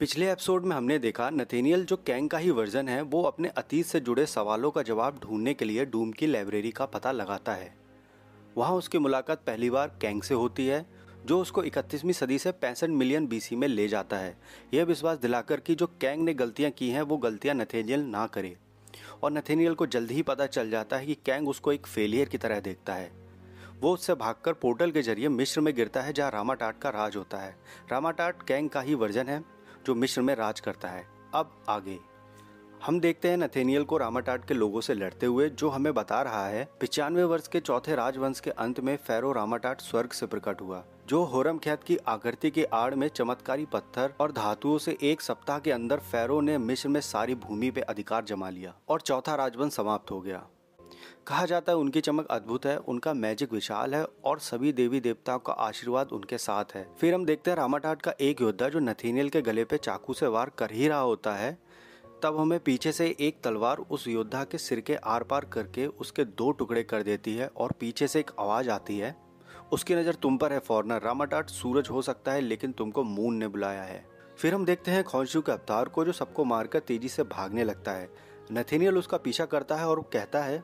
पिछले एपिसोड में हमने देखा नथेनियल जो कैंग का ही वर्जन है, वो अपने अतीत से जुड़े सवालों का जवाब ढूँढने के लिए डूम की लाइब्रेरी का पता लगाता है। वहाँ उसकी मुलाकात पहली बार कैंग से होती है, जो उसको 31वीं सदी से पैंसठ मिलियन बीसी में ले जाता है। यह विश्वास दिलाकर कि जो कैंग ने गलतियाँ की हैं, वो गलतियाँ नथेनियल ना करे। और नथेनियल को जल्द ही पता चल जाता है कि कैंग उसको एक फेलियर की तरह देखता है। वो उससे भागकर पोर्टल के ज़रिए मिश्र में गिरता है, जहाँ रामाटाट का राज होता है। रामाटाट कैंग का ही वर्जन है। जो मिश्र में राज करता है। अब आगे। हम देखते हैं नथेनियल को रामाटाट के लोगों से लड़ते हुए, जो हमें बता रहा है, पिचानवे वर्ष के चौथे राजवंश के अंत में फेरो रामाटाट स्वर्ग से प्रकट हुआ, जो होरम ख्यात की आकृति के आड़ में चमत्कारी पत्थर और धातुओं से एक सप्ताह के अंदर फेरो ने मिश्र में सारी भूमि पे अधिकार जमा लिया और चौथा राजवंश समाप्त हो गया। कहा जाता है उनकी चमक अद्भुत है, उनका मैजिक विशाल है और सभी देवी देवताओं का आशीर्वाद उनके साथ है। फिर हम देखते हैं रामाटाट का एक योद्धा जो नथीनियल के गले पे चाकू से वार कर ही रहा होता है। तब हमें पीछे से एक तलवार उस योद्धा के सिर के आर पार करके उसके दो टुकड़े कर देती है और पीछे से एक आवाज़ आती है। उसकी नज़र तुम पर है, फॉरनर। रामाटाट सूरज हो सकता है, लेकिन तुमको मून ने बुलाया है। फिर हम देखते हैं खोंशु के अवतार को जो सबको मारकर तेज़ी से भागने लगता है। नथेनियल उसका पीछा करता है और कहता है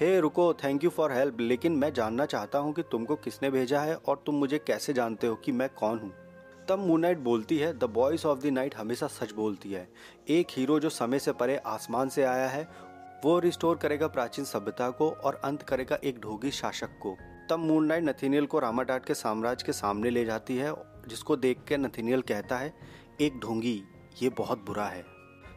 हे hey, रुको थैंक यू फॉर हेल्प लेकिन मैं जानना चाहता हूँ कि तुमको किसने भेजा है और तुम मुझे कैसे जानते हो कि मैं कौन हूँ? तब मून नाइट बोलती है the boys of the night हमेशा सच बोलती है। एक हीरो जो समय से परे आसमान से आया है वो रिस्टोर करेगा प्राचीन सभ्यता को और अंत करेगा एक ढोगी शासक को। तब मून नाइट नथीनियल को रामाटाट के साम्राज्य के सामने ले जाती है जिसको देख के नथीनियल कहता है एक ढोंगी ये बहुत बुरा है।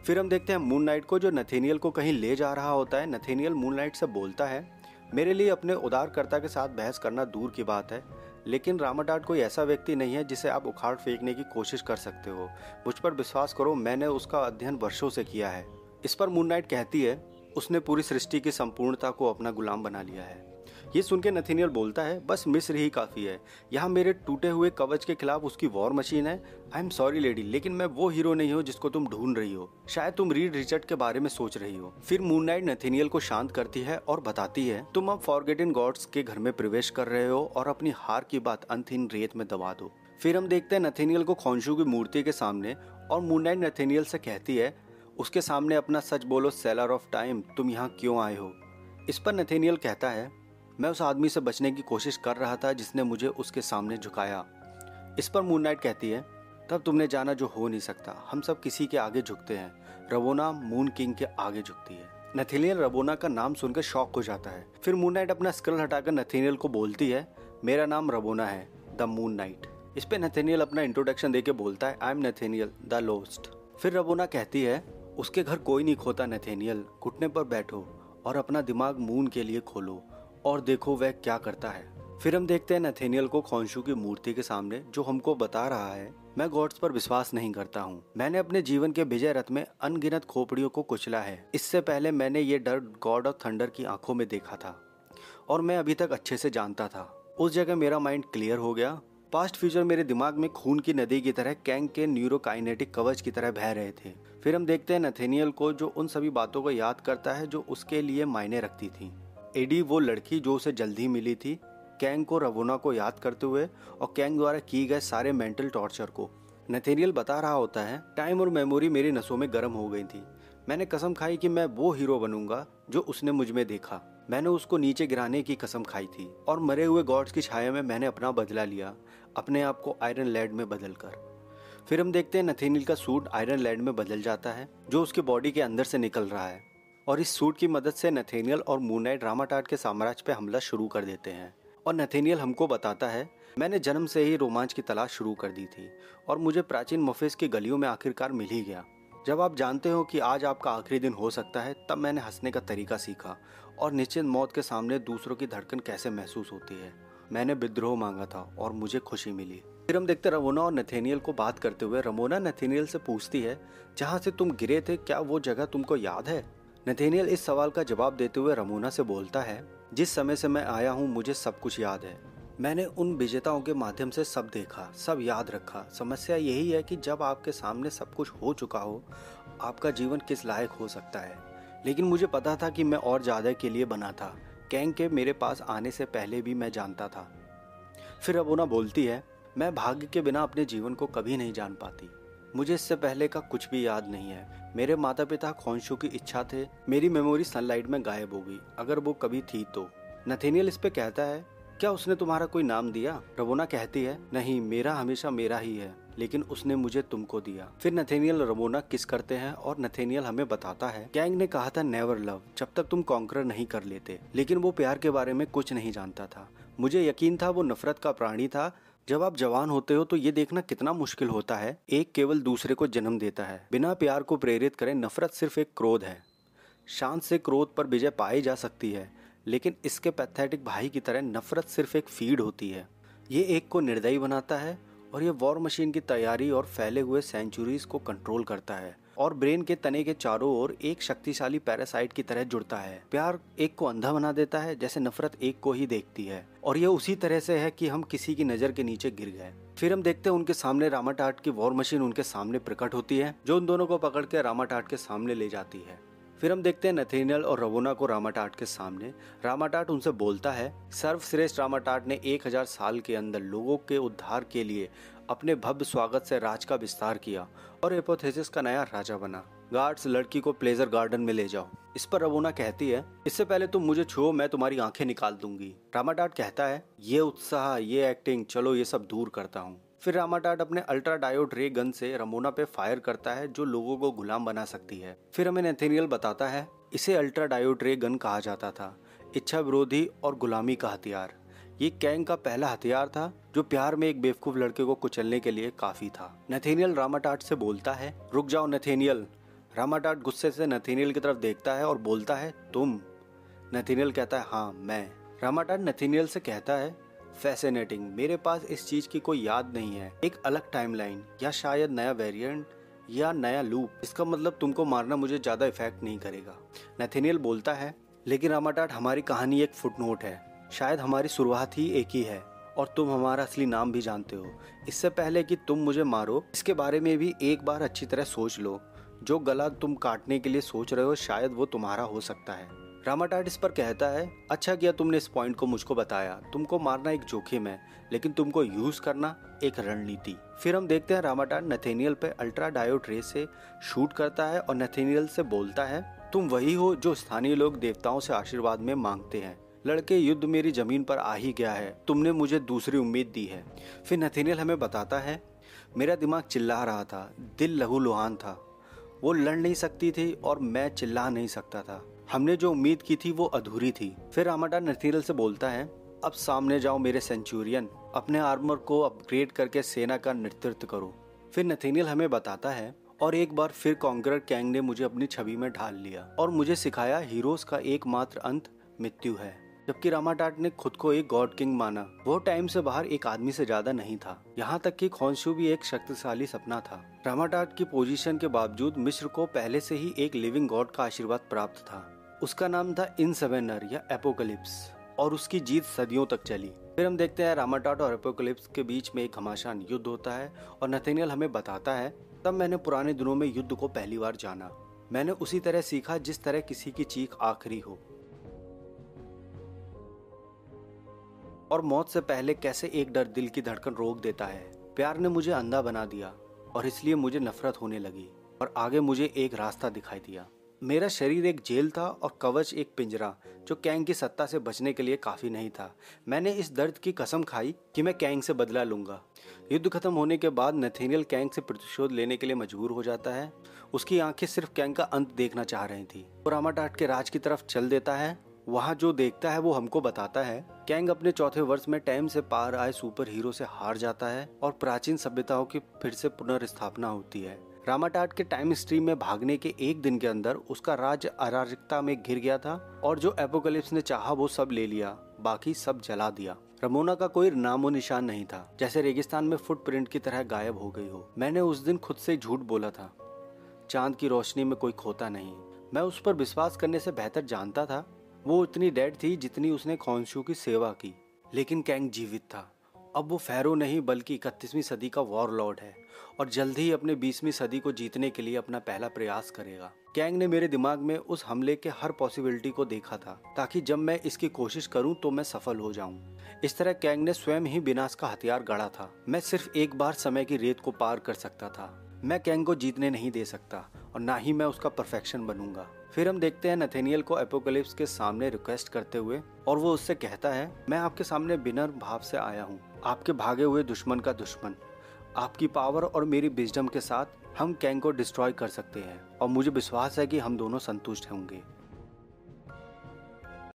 फिर हम देखते हैं मून नाइट को, जो नथेनियल को कहीं ले जा रहा होता है। नथेनियल मून नाइट से बोलता है, मेरे लिए अपने उदारकर्ता के साथ बहस करना दूर की बात है, लेकिन रामाडाट कोई ऐसा व्यक्ति नहीं है जिसे आप उखाड़ फेंकने की कोशिश कर सकते हो। मुझ पर विश्वास करो, मैंने उसका अध्ययन वर्षों से किया है। इस पर मून नाइट कहती है, उसने पूरी सृष्टि की संपूर्णता को अपना गुलाम बना लिया है। ये सुन के नथीनियल बोलता है, बस मिस्र ही काफ़ी है। यहाँ मेरे टूटे हुए कवच के खिलाफ उसकी वॉर मशीन है। आई एम सॉरी लेडी, लेकिन मैं वो हीरो नहीं हूँ जिसको तुम ढूंढ रही हो। शायद तुम रीड रिचर्ड के बारे में सोच रही हो। फिर मून नाइट नथीनियल को शांत करती है और बताती है, तुम अब फॉरगेटन गॉड्स के घर में प्रवेश कर रहे हो और अपनी हार की बात अंतहीन रेत में दबा दो। फिर हम देखते हैं नथेनियल को खोंशु की मूर्ति के सामने और मून नाइट नथेनियल से कहती है, उसके सामने अपना सच बोलो, सेलर ऑफ़ टाइम, तुम यहाँ क्यों आए हो? इस पर नथेनियल कहता है मैं उस आदमी से बचने की कोशिश कर रहा था जिसने मुझे उसके सामने झुकाया। इस पर मून नाइट कहती है, तब तुमने जाना जो हो नहीं सकता। हम सब किसी के आगे झुकते हैं। रवोना मून किंग के आगे झुकती है। नथेनियल रबोना का नाम सुनकर शॉक हो जाता है। फिर मून नाइट अपना स्कल हटाकर नथेनियल को बोलती है, मेरा नाम रबोना है, द मून नाइट इस पे नथेनियल अपना इंट्रोडक्शन देके बोलता है I am Nathaniel, the lost फिर रबोना कहती है, उसके घर कोई नहीं खोता नथेनियल। घुटने पर बैठो और अपना दिमाग मून के लिए खोलो। और देखो वह क्या करता है। फिर हम देखते हैं नथेनियल को खोंशु की मूर्ति के सामने, जो हमको बता रहा है, मैं गॉड्स पर विश्वास नहीं करता हूँ। मैंने अपने जीवन के विजय रथ में अनगिनत खोपड़ियों को कुचला है। इससे पहले मैंने ये डर गॉड ऑफ़ थंडर की आँखों में देखा था, और मैं अभी तक अच्छे से जानता था। उस जगह मेरा माइंड क्लियर हो गया। पास्ट फ्यूचर मेरे दिमाग में खून की नदी की तरह कैंग के न्यूरोकाइनेटिक कवच की तरह बह रहे थे। फिर हम देखते हैं नथेनियल को, जो उन सभी बातों को याद करता है, जो उसके लिए मायने रखती थी। एडी वो लड़की जो उसे जल्दी मिली थी, कैंग को रवोना को याद करते हुए और कैंग द्वारा किए गए सारे मेंटल टॉर्चर को। नथेरियल बता रहा होता है, टाइम और मेमोरी मेरी नसों में गर्म हो गई थी। मैंने कसम खाई कि मैं वो हीरो बनूँगा जो उसने मुझमें देखा। मैंने उसको नीचे गिराने की कसम खाई थी और मरे हुए गॉड्स की छाया में मैंने अपना बदला लिया, अपने आप को आयरन लैंड में बदल कर फिर हम देखते हैं नथेनिल का सूट आयरन लैंड में बदल जाता है, जो उसकी बॉडी के अंदर से निकल रहा है। और इस सूट की मदद से नथेनियल और मूनाइट रामाटाट के साम्राज्य पे हमला शुरू कर देते हैं। और नथेनियल हमको बताता है, मैंने जन्म से ही रोमांच की तलाश शुरू कर दी थी, और मुझे प्राचीन मफेज की गलियों में आखिरकार मिल ही गया। जब आप जानते हो कि आज आपका आखिरी दिन हो सकता है, तब मैंने हंसने का तरीका सीखा, और निश्चित मौत के सामने दूसरों की धड़कन कैसे महसूस होती है। मैंने विद्रोह मांगा था, और मुझे खुशी मिली। फिर हम देखते रमोना और नथेनियल को बात करते हुए। रमोना नथेनियल से पूछती है, जहाँ से तुम गिरे थे, क्या वो जगह तुमको याद है? नथेनियल इस सवाल का जवाब देते हुए रमोना से बोलता है, जिस समय से मैं आया हूँ, मुझे सब कुछ याद है। मैंने उन विजेताओं के माध्यम से सब देखा, सब याद रखा। समस्या यही है कि जब आपके सामने सब कुछ हो चुका हो, आपका जीवन किस लायक हो सकता है। लेकिन मुझे पता था कि मैं और ज़्यादा के लिए बना था। कैंग के मेरे पास आने से पहले भी मैं जानता था। फिर अबोना बोलती है, मैं भाग्य के बिना अपने जीवन को कभी नहीं जान पाती। मुझे इससे पहले का कुछ भी याद नहीं है। मेरे माता पिता खोंशु की इच्छा थे, मेरी मेमोरी सनलाइट में गायब हो गई। अगर वो कभी थी तो। नथेनियल इस पे कहता है, क्या उसने तुम्हारा कोई नाम दिया? रबोना कहती है, नहीं, मेरा हमेशा मेरा ही है, लेकिन उसने मुझे तुमको दिया। फिर नथेनियल रबोना किस करते हैं और नथेनियल हमें बताता है, कैंग ने कहा था नेवर लव जब तक तुम कॉन्कर नहीं कर लेते। लेकिन वो प्यार के बारे में कुछ नहीं जानता था। मुझे यकीन था वो नफरत का प्राणी था जब आप जवान होते हो तो ये देखना कितना मुश्किल होता है। एक केवल दूसरे को जन्म देता है। बिना प्यार को प्रेरित करें, नफरत सिर्फ़ एक क्रोध है। शांत से क्रोध पर विजय पाई जा सकती है, लेकिन इसके पैथेटिक भाई की तरह नफरत सिर्फ़ एक फ़ीड होती है। ये एक को निर्दयी बनाता है और ये वॉर मशीन की तैयारी और फैले हुए सेंचुरीज को कंट्रोल करता है। और ब्रेन के तने के चारों ओर एक शक्तिशाली पैरासाइट की तरह जुड़ता है। प्यार एक को अंधा बना देता है, जैसे नफरत एक को ही देखती है। और यह उसी तरह से है कि हम किसी की नज़र के नीचे गिर गए। फिर हम देखते हैं उनके सामने रामाटाट की वॉर मशीन उनके सामने प्रकट होती है, जो उन दोनों को पकड़ के रामाटाट के सामने ले जाती है। फिर हम देखते हैं नथेनियल और रवोना को रामाटाट के सामने। रामाटाट उनसे बोलता है, सर्वश्रेष्ठ रामाटाट ने एक हज़ार साल के अंदर लोगों के उद्धार के लिए अपने भव्य स्वागत से राज का विस्तार किया और एपोथेसिस का नया राजा बना। गार्ड्स, लड़की को प्लेजर गार्डन में ले जाओ। इस पर रवोना कहती है, इससे पहले तुम मुझे छुओ, मैं तुम्हारी आँखें निकाल दूँगी। रामाटाट कहता है, ये उत्साह, ये एक्टिंग चलो ये सब दूर करता हूँ। फिर रामाटाट अपने अल्ट्रा डायोड रे गन से रमोना पे फायर करता है, जो लोगों को गुलाम बना सकती है। फिर हमें नेथेनियल बताता है, इसे अल्ट्रा डायोड रे गन कहा जाता था। इच्छा विरोधी और गुलामी का हथियार। ये कैंग का पहला हथियार था, जो प्यार में एक बेवकूफ़ लड़के को कुचलने के लिए काफ़ी था। नथेनियल रामाटाट से बोलता है, रुक जाओ नथेनियल रामाटाट गुस्से से नथेनियल की तरफ़ देखता है और बोलता है, तुम। नथेनियल कहता है हाँ मैं। रामाटाट नथेनियल से कहता है फैसिनेटिंग मेरे पास इस चीज़ की कोई याद नहीं है। एक अलग टाइमलाइन या शायद नया वेरिएंट या नया लूप इसका मतलब तुमको मारना मुझे ज़्यादा इफ़ेक्ट नहीं करेगा। नथेनियल बोलता है, लेकिन रामाटाट, हमारी कहानी एक फुटनोट है। शायद हमारी शुरुआत ही एक ही है, और तुम हमारा असली नाम भी जानते हो। इससे पहले कि तुम मुझे मारो, इसके बारे में भी एक बार अच्छी तरह सोच लो। जो गला तुम काटने के लिए सोच रहे हो, शायद वो तुम्हारा हो सकता है। रामाटाट इस पर कहता है अच्छा किया तुमने इस पॉइंट को मुझको बताया। तुमको मारना एक जोखिम है, लेकिन तुमको यूज़ करना एक रणनीति। फिर हम देखते हैं रामाटाट नथेनियल पे अल्ट्रा डायोड रे से शूट करता है और नथेनियल से बोलता है, तुम वही हो जो स्थानीय लोग देवताओं से आशीर्वाद में मांगते हैं। लड़के, युद्ध मेरी ज़मीन पर आ ही गया है। तुमने मुझे दूसरी उम्मीद दी है। फिर नथेनियल हमें बताता है, मेरा दिमाग चिल्ला रहा था, दिल लहू लुहान था। वो लड़ नहीं सकती थी और मैं चिल्ला नहीं सकता था। हमने जो उम्मीद की थी वो अधूरी थी। फिर रामाडा नथेनियल से बोलता है, अब सामने जाओ मेरे सेंचुरियन, अपने आर्मर को अपग्रेड करके सेना का नेतृत्व करो। फिर नथेनियल हमें बताता है, और एक बार फिर कॉन्करर कैंग ने मुझे अपनी छवि में ढाल लिया और मुझे सिखाया, हीरोज का एकमात्र अंत मृत्यु है। जबकि रामाटाट ने खुद को एक गॉड किंग माना। वो टाइम से बाहर एक आदमी से ज़्यादा नहीं था। यहाँ तक कि खोंशु भी एक शक्तिशाली सपना था। रामाटाट की पोजीशन के बावजूद मिश्र को पहले से ही एक लिविंग गॉड का आशीर्वाद प्राप्त था। उसका नाम था इन सेवेनर या एपोकलिप्स, और उसकी जीत सदियों तक चली। फिर हम देखते हैं रामाटाट और एपोकलिप्स के बीच में एक घमासान युद्ध होता है, और नथेनियल हमें बताता है, तब मैंने पुराने दिनों में युद्ध को पहली बार जाना। मैंने उसी तरह सीखा जिस तरह किसी की चीख आखिरी हो। और मौत से पहले कैसे एक डर दिल की धड़कन रोक देता है। प्यार ने मुझे अंधा बना दिया, और इसलिए मुझे नफरत होने लगी, और आगे मुझे एक रास्ता दिखाई दिया। मेरा शरीर एक जेल था और कवच एक पिंजरा, जो कैंग की सत्ता से बचने के लिए काफ़ी नहीं था। मैंने इस दर्द की कसम खाई कि मैं कैंग से बदला लूँगा। युद्ध खत्म होने के बाद नथेनियल कैंग से प्रतिशोध लेने के लिए मजबूर हो जाता है। उसकी आँखें सिर्फ़ कैंग का अंत देखना चाह रही थी। और रामाटाट के राज की तरफ़ चल देता है। वहाँ जो देखता है वो हमको बताता है। कैंग अपने चौथे वर्ष में टाइम से पार आए सुपर हीरो से हार जाता है और प्राचीन सभ्यताओं की फिर से पुनर्स्थापना होती है। रामाटाट के टाइम स्ट्रीम में भागने के एक दिन के अंदर उसका राज्य अराजकता में घिर गया था और जो एपोकलिप्स ने चाहा वो सब ले लिया, बाकी सब जला दिया। रमोना का कोई नामो निशान नहीं था, जैसे रेगिस्तान में फुटप्रिंट की तरह गायब हो गई हो। मैंने उस दिन खुद से झूठ बोला था। चाँद की रोशनी में कोई खोता नहीं। मैं उस पर विश्वास करने से बेहतर जानता था, वो इतनी डेड थी जितनी उसने खोंशु की सेवा की। लेकिन कैंग जीवित था। अब वो फैरो नहीं, बल्कि इकतीसवीं सदी का वॉर लॉर्ड है और जल्द ही अपने बीसवीं सदी को जीतने के लिए अपना पहला प्रयास करेगा। कैंग ने मेरे दिमाग में उस हमले के हर पॉसिबिलिटी को देखा था, ताकि जब मैं इसकी कोशिश करूँ तो मैं सफल हो जाऊँ। इस तरह कैंग ने स्वयं ही विनाश का हथियार गढ़ा था। मैं सिर्फ़ एक बार समय की रेत को पार कर सकता था। मैं कैंग को जीतने नहीं दे सकता और ना ही मैं उसका परफेक्शन बनूँगा। फिर हम देखते हैं नथेनियल को एपोकलिप्स के सामने रिक्वेस्ट करते हुए और वो उससे कहता है, मैं आपके सामने बिना भाव से आया हूँ। आपके भागे हुए दुश्मन का दुश्मन। आपकी पावर और मेरी बिजडम के साथ हम कैंग को डिस्ट्रॉय कर सकते हैं और मुझे विश्वास है कि हम दोनों संतुष्ट होंगे।